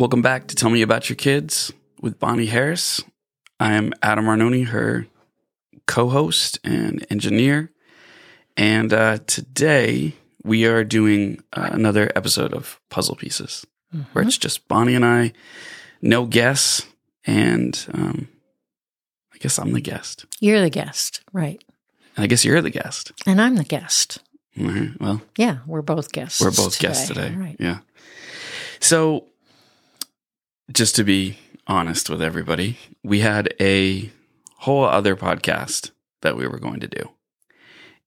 Welcome back to Tell Me About Your Kids with Bonnie Harris. I am Adam Arnone, her co host and engineer. And uh, today we are doing uh, another episode of Puzzle Pieces, where it's just Bonnie and I, no guests. And um, I guess I'm the guest. You're the guest, right? And I guess you're the guest. And I'm the guest. Right, well, Yeah, we're both guests. we're both guests today. Right. Yeah. So, just to be honest with everybody, we had a whole other podcast that we were going to do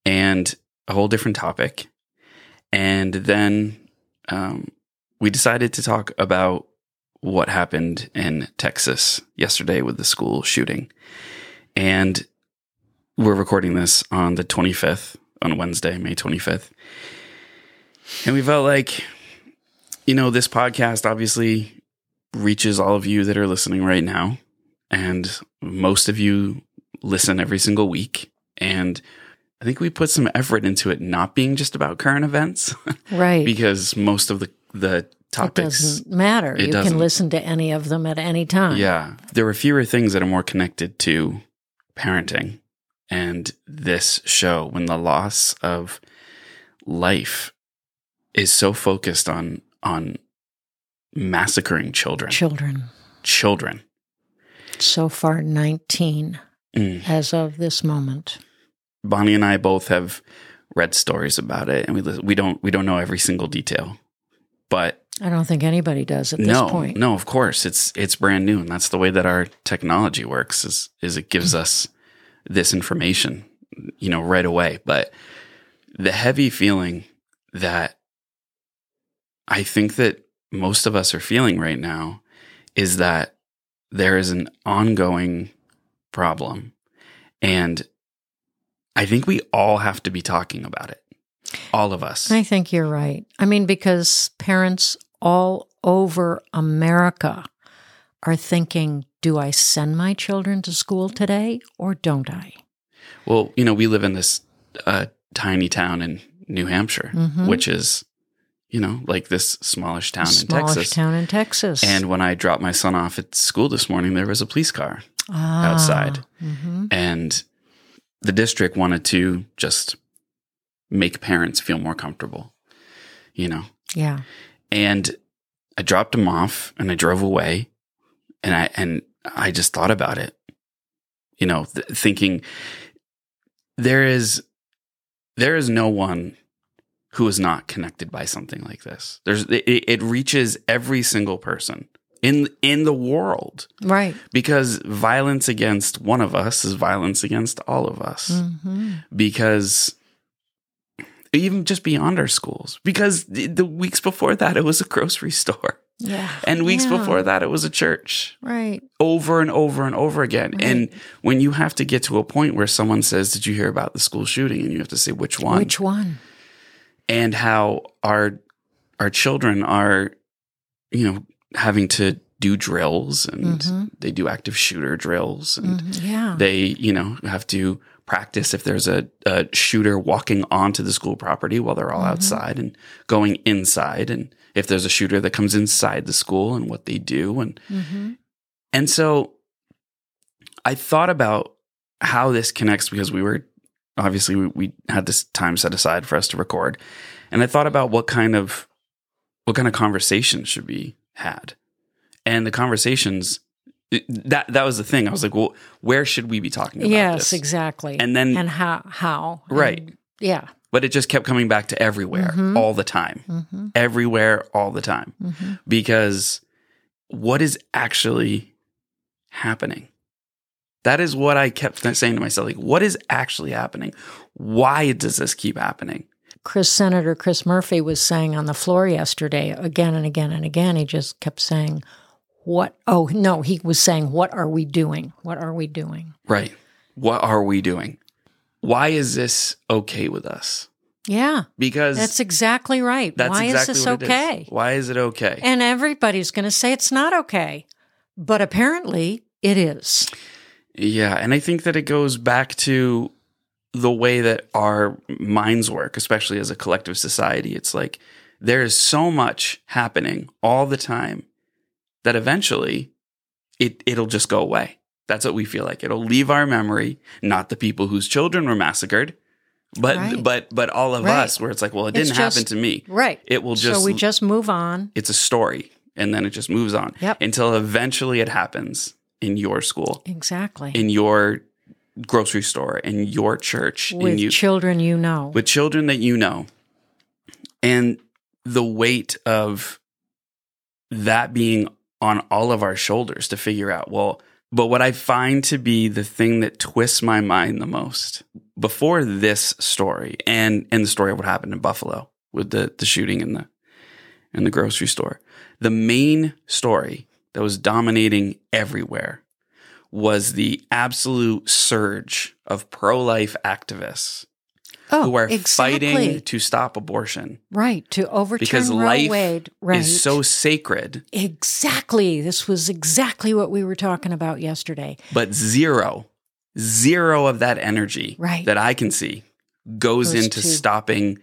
and a whole different topic. And then um, we decided to talk about what happened in Texas yesterday with the school shooting. And we're recording this on the 25th, on Wednesday, May 25th. And we felt like, you know, this podcast obviously reaches all of you that are listening right now. And most of you listen every single week. And I think we put some effort into it not being just about current events Right. because most of the, the it topics. doesn't matter. It you doesn't. can listen to any of them at any time. Yeah. There are fewer things that are more connected to parenting and this show when the loss of life is so focused on on massacring children. Children. children. So far, 19 Mm. as of this moment. Bonnie and I both have read stories about it and we we don't we don't know every single detail. But I don't think anybody does at this no, point. no, of course it's it's brand new and that's the way that our technology works is is it gives us this information, you know, right away. But the heavy feeling that I think that most of us are feeling right now is that there is an ongoing problem and I think we all have to be talking about it. All of us. I think you're right. I mean, because parents all over America are thinking, do I send my children to school today or don't I? Well, you know, we live in this uh, tiny town in New Hampshire, Mhm. which is, you know, like this smallish town in Smallish Texas. town in Texas. And when I dropped my son off at school this morning, there was a police car, Ah, outside. mhm. and the district wanted to just make parents feel more comfortable, you know. Yeah. And I dropped him off and I drove away, and I and I just thought about it, you know, th- thinking there is there is no one who is not connected by something like this. There's it, it reaches every single person in in the world Right. because violence against one of us is violence against all of us hmm because even just beyond our schools because the, the weeks before that it was a grocery store Yeah. and weeks Yeah. before that it was a church Right. over and over and over again Right. and when you have to get to a point where someone says did you hear about the school shooting and you have to say which one Which one? And how our our children are you know having to do drills and Mhm. they do active shooter drills and Mhm. Yeah. they you know have to practice if there's a, a shooter walking onto the school property while they're all Mhm. outside and going inside and if there's a shooter that comes inside the school and what they do and hmm and so i thought about how this connects because we were obviously we, we had this time set aside for us to record and i thought about what kind of what kind of conversations should be had and the conversations that that was the thing i was like well where should we be talking about Yes, this exactly. and then and how? How? Right. And- yeah. but it just kept coming back to everywhere Mhm. all the time hmm everywhere all the time hmm because what is actually happening that is what i kept saying to myself like what is actually happening why does this keep happening Chris Senator Chris Murphy was saying on the floor yesterday again and again and again. He just kept saying, "What? Oh no!" He was saying, "What are we doing? What are we doing?" right what are we doing why is this okay with us Yeah, because that's exactly right. that's Why exactly is this what it is. okay? why is it okay And everybody's going to say it's not okay, but apparently it is. Yeah, and I think that it goes back to the way that our minds work, especially as a collective society. It's like there is so much happening all the time, that eventually it it'll just go away. That's what we feel like. It'll leave our memory, not the people whose children were massacred, but Right. but but all of Right. us where it's like, well, it didn't happen to me. Right. It will just so we just move on. it's a story and then it just moves on Yep. until eventually it happens in your school, Exactly. in your grocery store, in your church, With in you children you know. with children that you know. And the weight of that being on all of our shoulders to figure out, well, but what I find to be the thing that twists my mind the most before this story and and the story of what happened in Buffalo with the the shooting in the in the grocery store, the main story that was dominating everywhere was the absolute surge of pro-life activists oh, who are exactly. fighting to stop abortion Right. To overturn because Roe life Wade. Right. is so sacred, Exactly. This was exactly what we were talking about yesterday. but zero, zero of that energy Right. that I can see goes, Goes into to- stopping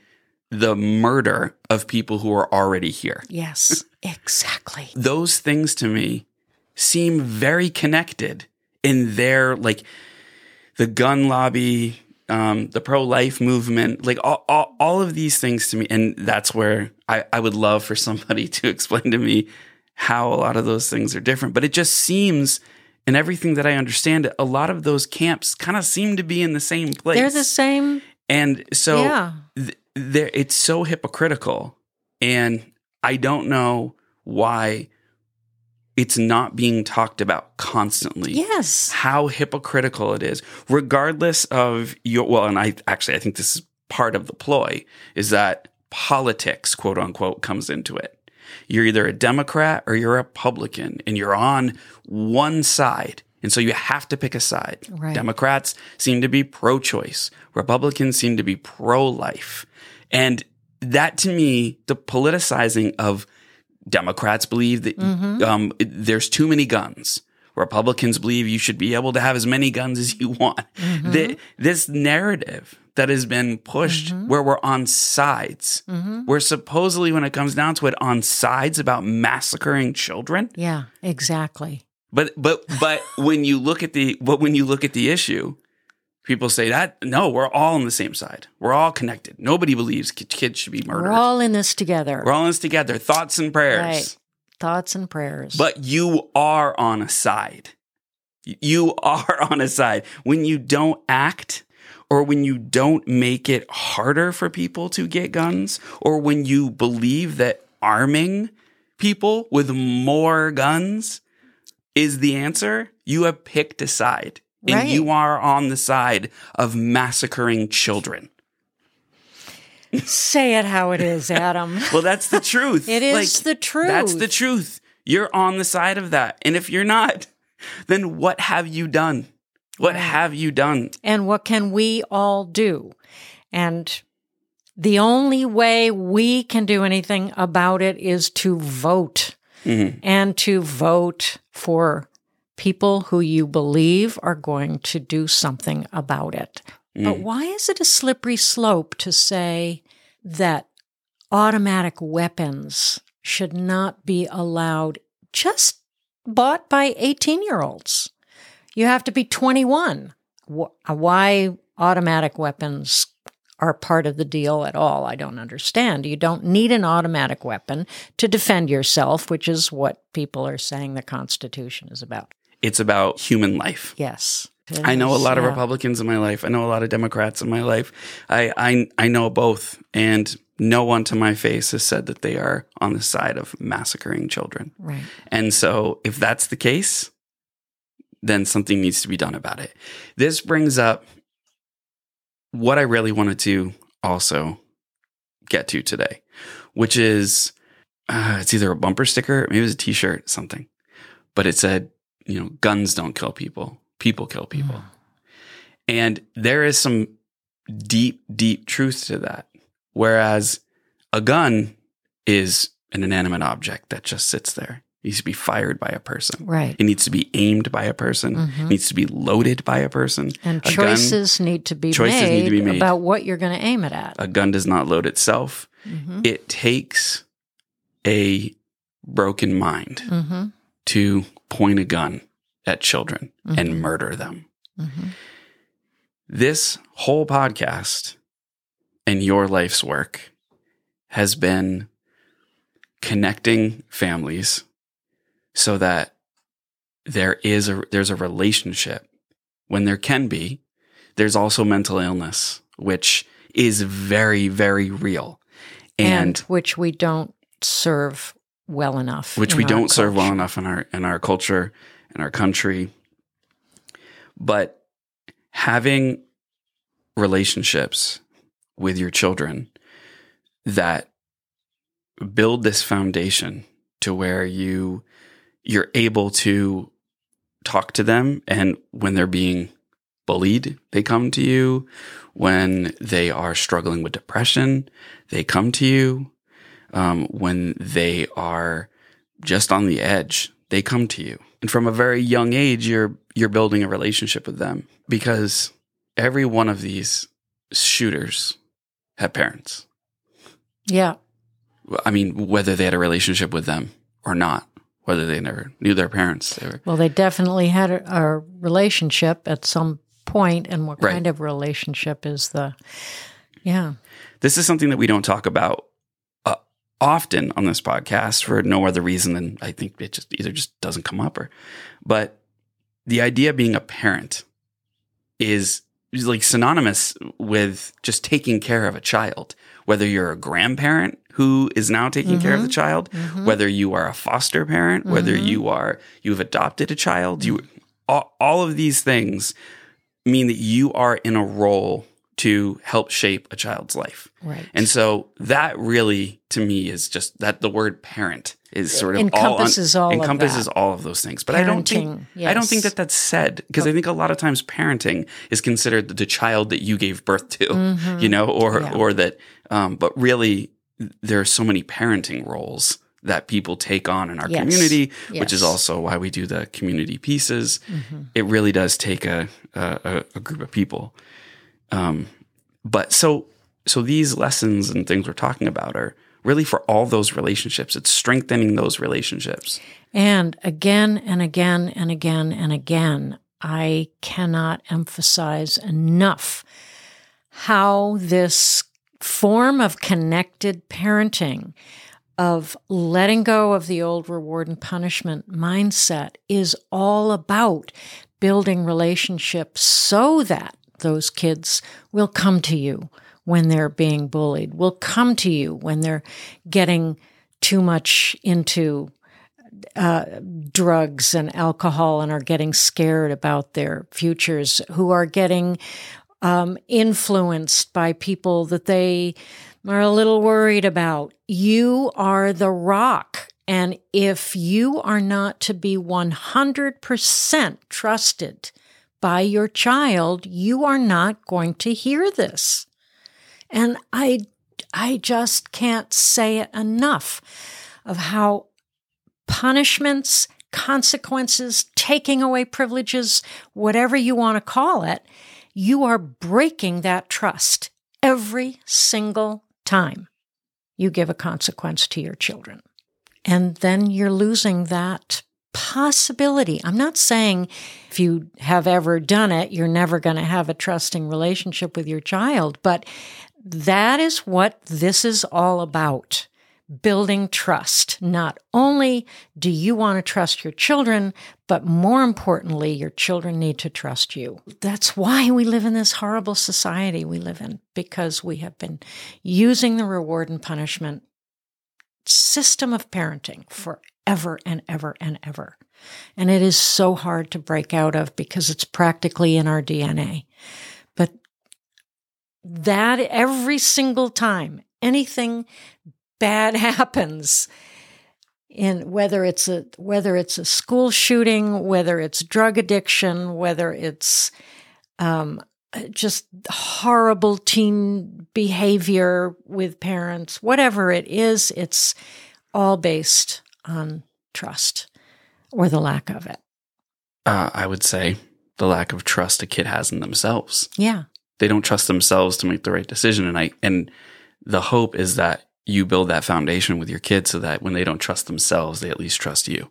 the murder of people who are already here. Yes, exactly. Those things to me seem very connected in their like the gun lobby, um, the pro life movement, like all, all, all of these things to me. And that's where I, I would love for somebody to explain to me how a lot of those things are different. But it just seems, in everything that I understand, a lot of those camps kind of seem to be in the same place. They're the same. And so yeah. th- there it's so hypocritical and i don't know why it's not being talked about constantly. Yes. how hypocritical it is. Regardless of your well and i actually i think this is part of the ploy is that politics quote unquote comes into it. You're either a democrat or you're a republican and you're on one side. And so you have to pick a side. Right. democrats seem to be pro-choice. Republicans seem to be pro-life. And that to me the politicizing of Democrats believe that mm-hmm. um, there's too many guns. Republicans believe you should be able to have as many guns as you want. Mm-hmm. The- this narrative that has been pushed mm-hmm. where we're on sides, we're supposedly, when it comes down to it, on sides about massacring children. Yeah, exactly. But but but when you look at the but when you look at the issue, people say that no, we're all on the same side. We're all connected. Nobody believes kids should be murdered. We're all in this together. We're all in this together. Thoughts and prayers. Right. Thoughts and prayers. But you are on a side. You are on a side. When you don't act, or when you don't make it harder for people to get guns, or when you believe that arming people with more guns is the answer, you have picked a side. And Right. you are on the side of massacring children. say it how it is, Adam. Well, that's the truth. It is the truth. That's the truth. You're on the side of that. And if you're not, then what have you done? What have you done? and what can we all do? And the only way we can do anything about it is to vote Mhm. and to vote for people who you believe are going to do something about it. But Mm. why is it a slippery slope to say that automatic weapons should not be allowed just bought by 18 year olds? You have to be 21. Why automatic weapons are part of the deal at all, I don't understand. You don't need an automatic weapon to defend yourself, which is what people are saying the Constitution is about. It's about human life. Yes. I know a lot of. Republicans in my life. I know a lot of Democrats in my life. I, I I know both, and no one to my face has said that they are on the side of massacring children. Right. And so, if that's the case, then something needs to be done about it. This brings up what I really wanted to also get to today, which is uh, it's either a bumper sticker, maybe it was a t shirt, something, but it said, you know, guns don't kill people, people kill people. And there is some deep, deep truth to that. Whereas a gun is an inanimate object that just sits there. It needs to be fired by a person. Right. It needs to be aimed by a person. Mhm. It needs to be loaded by a person. And A gun- choices need to be choices made need to be made. about what you're going to aim it at. A gun does not load itself. hmm It takes a broken mind hmm to point a gun at children and murder them. Mhm. This whole podcast and your life's work has been connecting families so that there is a there's a relationship when there can be there's also mental illness which is very very real and, and, which we don't serve well enough. which we don't serve well enough in our in our culture in our country. But having relationships with your children that build this foundation to where you you're able to talk to them and when they're being bullied they come to you. When they are struggling with depression they come to you um, when they are just on the edge they come to you and from a very young age you're you're building a relationship with them because every one of these shooters had parents Yeah. I mean, whether they had a relationship with them or not, whether they never knew their parents. They were, Well, they definitely had a, a relationship at some point, and what Right. kind of relationship is the? Yeah. this is something that we don't talk about often on this podcast for no other reason than I think it just either just doesn't come up or, but the idea of being a parent is, is like synonymous with just taking care of a child, whether you're a grandparent who is now taking care of the mm-hmm. child, mm-hmm. whether you are a foster parent, whether mm-hmm. you are, you've adopted a child, you, all, all of these things mean that you are in a role to help shape a child's life. Right. And so that really, to me, is just that the word parent is sort of Encompasses all all, of encompasses that. all of those things. But I don't think Parenting, I don't think that that's said because I think a lot of times parenting is considered the child that you gave birth to, you know, or Mm-hmm. Yeah. or that. Um, but really, there are so many parenting roles that people take on in our Yes. community, which is also why we do the community pieces. Mm-hmm. It really does take a a, a group of people. Um, but so so these lessons and things we're talking about are really for all those relationships. It's strengthening those relationships. And again and again and again and again, I cannot emphasize enough how this form of connected parenting, of letting go of the old reward and punishment mindset, is all about building relationships so that those kids will come to you when they're being bullied, will come to you when they're getting too much into uh, drugs and alcohol and are getting scared about their futures, who are getting um, influenced by people that they are a little worried about. You are the rock. And if you are not to be 100% trusted by your child, you are not going to hear this. And I, I just can't say it enough of how punishments, consequences, taking away privileges, whatever you want to call it, you are breaking that trust every single time you give a consequence to your children. And then you're losing that possibility. I'm not saying if you have ever done it, you're never going to have a trusting relationship with your child, but that is what this is all about building trust. Not only do you want to trust your children, but more importantly, your children need to trust you. That's why we live in this horrible society we live in, because we have been using the reward and punishment system of parenting forever and ever and ever. And it is so hard to break out of because it's practically in our DNA. But that every single time anything bad happens in whether it's a whether it's a school shooting, whether it's drug addiction, whether it's um, just horrible teen behavior with parents, whatever it is, it's all based on trust or the lack of it. Uh, I would say the lack of trust a kid has in themselves. Yeah. They don't trust themselves to make the right decision, and I and the hope is that you build that foundation with your kids so that when they don't trust themselves, they at least trust you.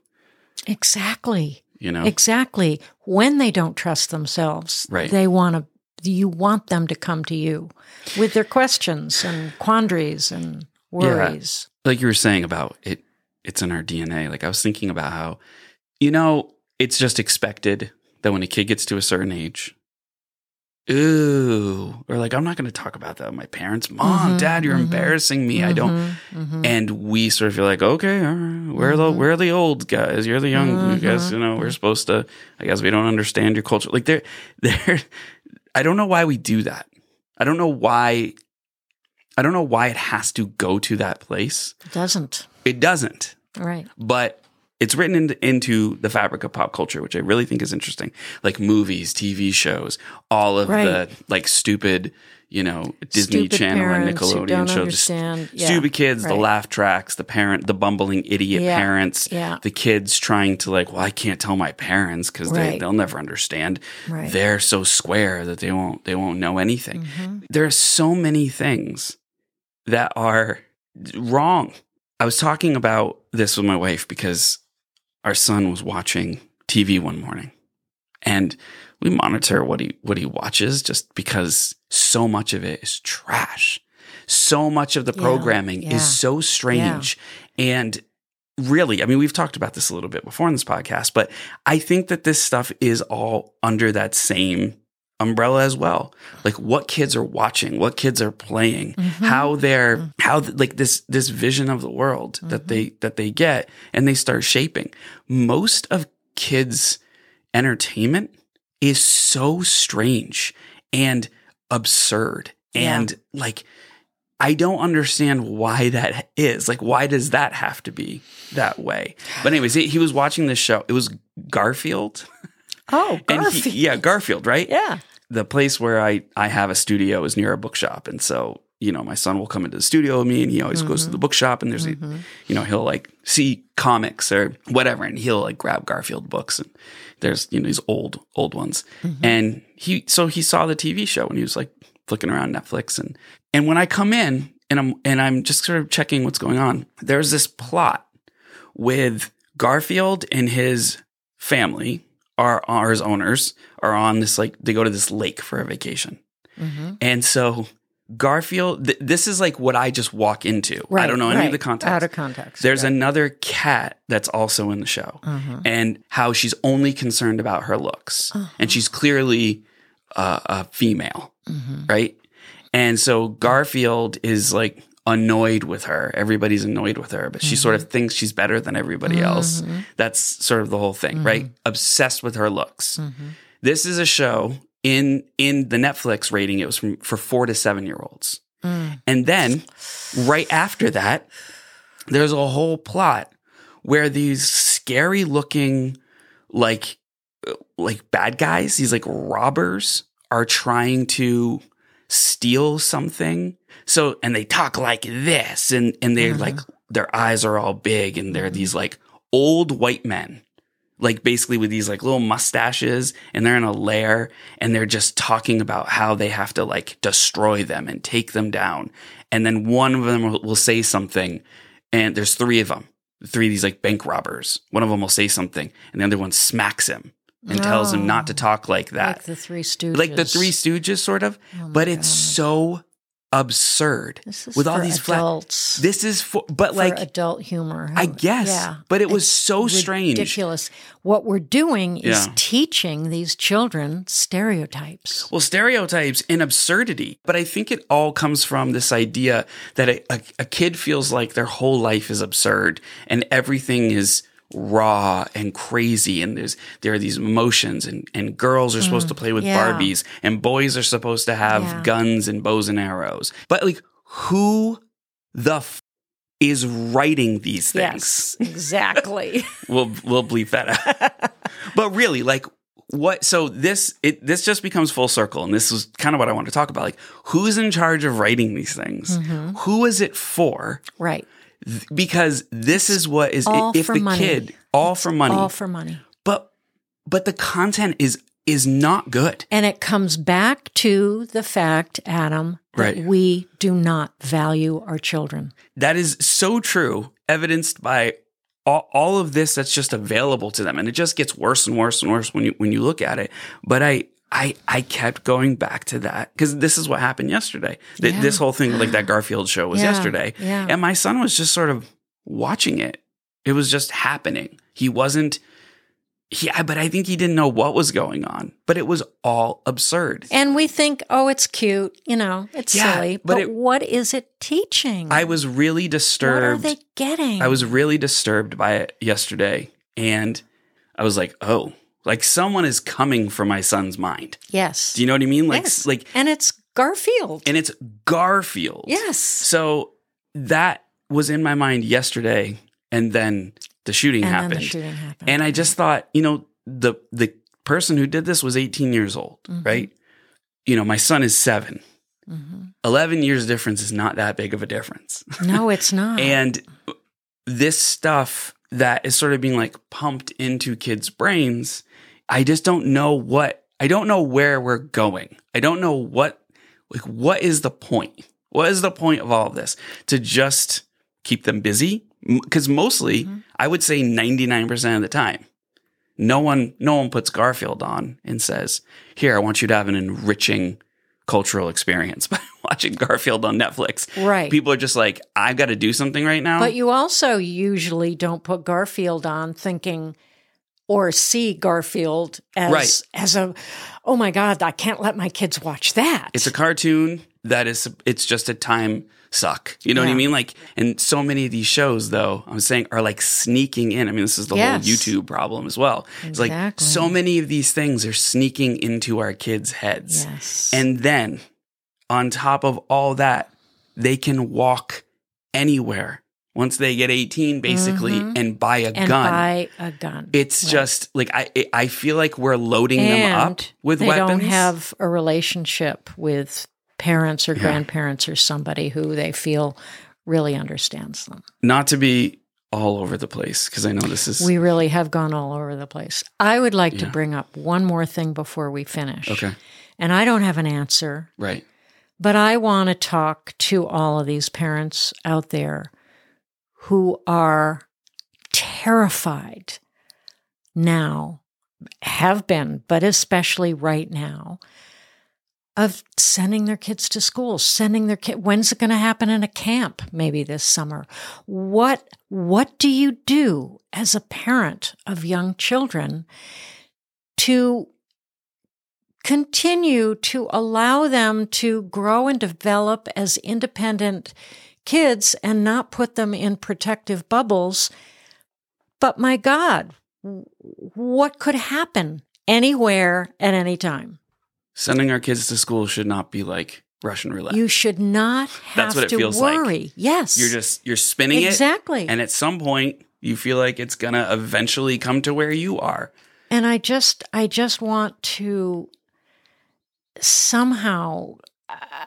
Exactly. You know, Exactly. When they don't trust themselves, Right. they want to you want them to come to you with their questions and quandaries and worries. like you were saying about it. It's in our DNA. Like I was thinking about how, you know, it's just expected that when a kid gets to a certain age, ooh, or like I'm not going to talk about that with my parents. Mom, Mhm, Dad, you're mhm. embarrassing me. I don't. Mhm, mhm. and we sort of feel like, okay, all right, we're the Mhm. we're the old guys. You're the young. You guys, you know, we're supposed to. I guess we don't understand your culture. Like they're they're. I don't know why we do that. I don't know why. I don't know why it has to go to that place. It doesn't. It doesn't, Right. but it's written into, into the fabric of pop culture, which I really think is interesting. Like movies, TV shows, all of Right. the like stupid, you know, Disney Stupid Channel and parents Nickelodeon shows. just. Yeah, stupid kids, the laugh tracks, the parent, the bumbling idiot Yeah, parents, yeah. the kids trying to like, well, I can't tell my parents because they Right. they'll never understand. Right. They're so square that they won't they won't know anything. Mhm. There are so many things that are wrong. I was talking about this with my wife because our son was watching TV one morning, and we monitor what he what he watches just because so much of it is trash. So much of the Yeah, programming yeah, is so strange. And really, I mean, we've talked about this a little bit before in this podcast, but I think that this stuff is all under that same umbrella as well. Like what kids are watching, what kids are playing, Mm-hmm. how they're how like this this vision of the world that Mm-hmm. they that they get and they start shaping. Most of kids entertainment is so strange and absurd Yeah. and like I don't understand why that is. Like, why does that have to be that way? But anyways, he, he was watching this show. It was Garfield, Oh, Garfield. he, yeah, Garfield, right? yeah. The place where I I have a studio is near a bookshop, and so you know my son will come into the studio with me, and he always goes to the mm-hmm. bookshop, and there's a, mm-hmm. you know he'll like see comics or whatever, and he'll like grab Garfield books, and there's you know these old old ones, mm-hmm. and he so he saw the TV show, and he was like flicking around Netflix, and and when I come in and I'm and I'm just sort of checking what's going on, there's this plot with Garfield and his family are his owners are on this like they go to this lake for a vacation. Mm-hmm. And so Garfield th- this is like what I just walk into. Right, I don't know any of the context. Out of context. There's right. another cat that's also in the show, Uh-huh. and how she's only concerned about her looks, Uh-huh. and she's clearly uh, a female, Mhm. right? And so Garfield is like annoyed with her. Everybody's annoyed with her, but she sort Mm-hmm. of thinks she's better than everybody else. That's sort of the whole thing, right? Mm-hmm. Obsessed with her looks. Mhm. This is a show in in the Netflix rating. It was from, for four to seven year olds. Mm. And then right after that, there's a whole plot where these scary looking like like bad guys, these like robbers are trying to steal something. So and they talk like this and and they're Uh-huh. like their eyes are all big and they're these like old white men like basically with these like little mustaches and they're in a lair and they're just talking about how they have to like destroy them and take them down. And then one of them will, say something and there's three of them, three of these like bank robbers. One of them will say something and the other one smacks him and tells him not to talk like that. Like the Three Stooges. Like the Three Stooges sort of, Oh but it's so absurd This is with all these flat. adults. This is for, but for like, adult humor. I guess, Yeah. but it was so strange. Ridiculous. What we're doing is Yeah. teaching these children stereotypes. Well, stereotypes and absurdity. But I think it all comes from this idea that a, a, a kid feels like their whole life is absurd and everything is raw and crazy and there's there are these emotions and, and girls are supposed to play with Mm, yeah. Barbies and boys are supposed to have Yeah. guns and bows and arrows. But like who the f- is writing these things? Yes, exactly. we'll we'll bleep that out. but really, like what? So this it this just becomes full circle, and this is kind of what I want to talk about. Like, who's in charge of writing these things? Mm-hmm. Who is it for? right. Th- Because this is what is all if for the money. kid all for money, All for money. but but the content is is not good. And it comes back to the fact, Adam, that Right. we do not value our children. That is so true, evidenced by all, all of this that's just available to them, and it just gets worse and worse and worse when you when you look at it. But I I I kept going back to that because this is what happened yesterday. Th- Yeah. This whole thing, like that Garfield show, was Yeah, yesterday, yeah. and my son was just sort of watching it. It was just happening. He wasn't. Yeah, but I think he didn't know what was going on. But it was all absurd. And we think, oh, it's cute, you know, it's Yeah, silly. but But, it- what is it teaching? I was really disturbed. what are they getting? I was really disturbed by it yesterday, and I was like, "Oh, like someone is coming for my son's mind." yes. Do you know what I mean? Like, yes. like, and it's Garfield. and it's Garfield. yes. So that was in my mind yesterday, and then the shooting and happened, then the shooting happened. and I just thought, you know, the the person who did this was 18 years old, Mhm. right? You know, my son is seven. Mhm. 11 years difference is not that big of a difference. No, it's not. And this stuff that is sort of being like pumped into kids' brains, I just don't know what I don't know where we're going. I don't know what like what is the point? What is the point of all of this? To just keep them busy? Because mostly, Mhm. I would say 99% of the time, no one no one puts Garfield on and says, "Here, I want you to have an enriching cultural experience by watching Garfield on Netflix." right. People are just like, I've got to do something right now. But you also usually don't put Garfield on thinking or see Garfield as Right. as a oh my god, I can't let my kids watch that. it's a cartoon that is, it's just a time suck. You know what I mean? Like, and so many of these shows, though, I'm saying are like sneaking in. I mean, this is the Yes. whole YouTube problem as well. It's like so many of these things are sneaking into our kids' heads. yes. And then on top of all that, they can walk anywhere once they get 18, basically, Mhm. and buy a and gun. buy a gun. It's Right. just like I I feel like we're loading them up And with they weapons. don't have a relationship with parents or Yeah. grandparents or somebody who they feel really understands them. Not to be all over the place because I know this is We really have gone all over the place. I would like to bring up one more thing before we finish. okay, And I don't have an answer, right? but I want to talk to all of these parents out there who are terrified now, have been, but especially right now, of sending their kids to school, sending their kid. When's it going to happen in a camp? Maybe this summer. What What do you do as a parent of young children to continue to allow them to grow and develop as independent kids and not put them in protective bubbles? But my God, what could happen anywhere at any time? Sending our kids to school should not be like Russian roulette. You should not have That's what it to feels like. worry. Yes. you're just you're spinning exactly. it, and at some point you feel like it's gonna eventually come to where you are. and I just I just want to somehow uh,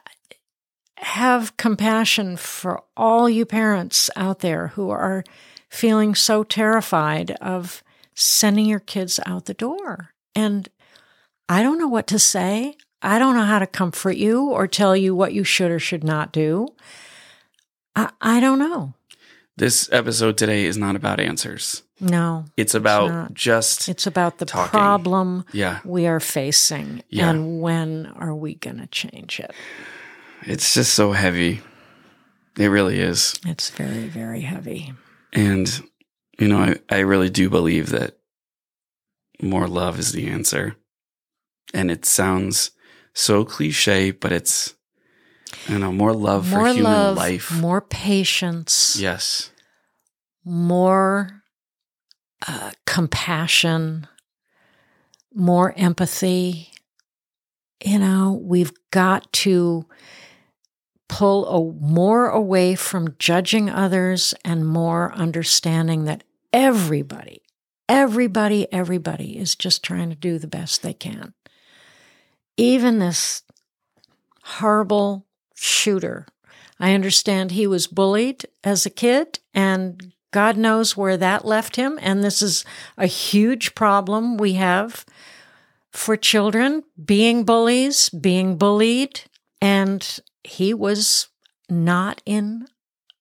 have compassion for all you parents out there who are feeling so terrified of sending your kids out the door. And I don't know what to say. I don't know how to comfort you or tell you what you should or should not do. I, I don't know. This episode today is not about answers. No, It's about not. just it's about the Talking. problem yeah. we are facing Yeah. and when are we going to change it? It's just so heavy. It really is. It's very, very heavy. And, you know, I, I really do believe that more love is the answer. And it sounds so cliche, but it's, you know, more love more for human love, life. more patience, yes. more uh, compassion, more empathy. You know, we've got to pull a, more away from judging others and more understanding that everybody, everybody, everybody is just trying to do the best they can. Even this horrible shooter. I understand he was bullied as a kid and God knows where that left him. And this is a huge problem we have for children being bullies, being bullied. And he was not in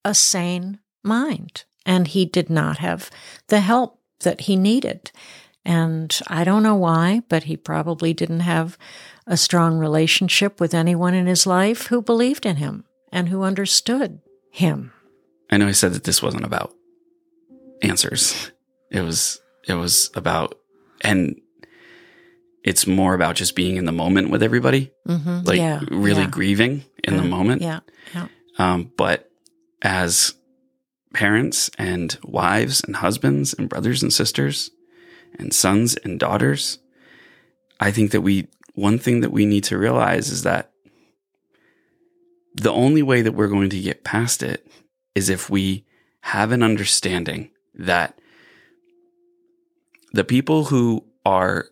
a sane mind. and he did not have the help that he needed. And I don't know why, but he probably didn't have a strong relationship with anyone in his life who believed in him and who understood him. I know he said that this wasn't about answers. It was it was about and it's more about just being in the moment with everybody, Mm-hmm. like yeah, really yeah, grieving in the moment. Yeah, yeah. Um, but as parents and wives and husbands and brothers and sisters and sons and daughters, I think that we, one thing that we need to realize is that the only way that we're going to get past it is if we have an understanding that the people who are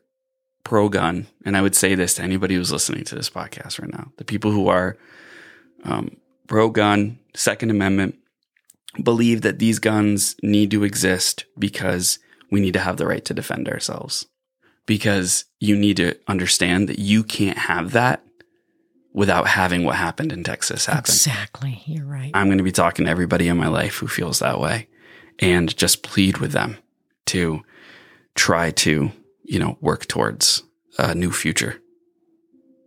pro gun, and I would say this to anybody who's listening to this podcast right now, the people who are um, pro gun, Second Amendment, believe that these guns need to exist because we need to have the right to defend ourselves. Because you need to understand that you can't have that without having what happened in Texas happen. Exactly. You're right. I'm going to be talking to everybody in my life who feels that way and just plead with them to try to, you know, work towards a new future.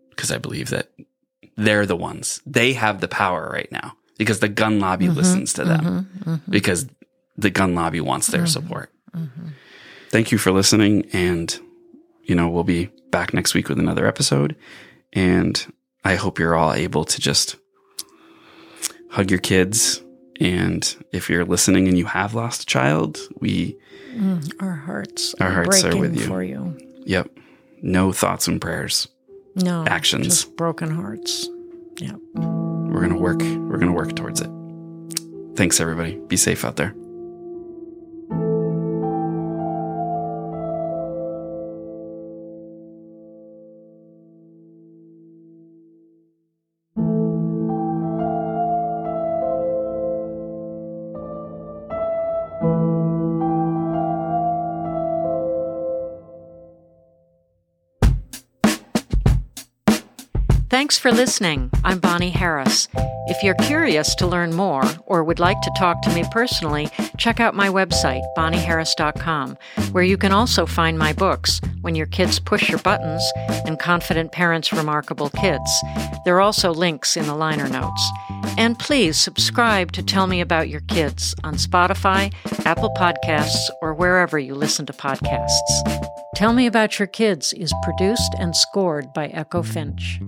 Because I believe that they're the ones. They have the power right now because the gun lobby listens to them Mhm, mhm, because the gun lobby wants their Mhm. support. mhm. Thank you for listening. And, you know, we'll be back next week with another episode. And I hope you're all able to just hug your kids. And if you're listening and you have lost a child, we, Mm, Our hearts, Our hearts are with you. for you. yep, no thoughts and prayers. No Actions. just broken hearts. Yep. We're to work, we're going to work towards it. Thanks, everybody. Be safe out there. Thanks for listening. I'm Bonnie Harris. If you're curious to learn more or would like to talk to me personally, check out my website, bonnieharris.com, where you can also find my books, When Your Kids Push Your Buttons and Confident Parents Remarkable Kids. There are also links in the liner notes. And please subscribe to Tell Me About Your Kids on Spotify, Apple Podcasts, or wherever you listen to podcasts. Tell Me About Your Kids is produced and scored by Echo Finch.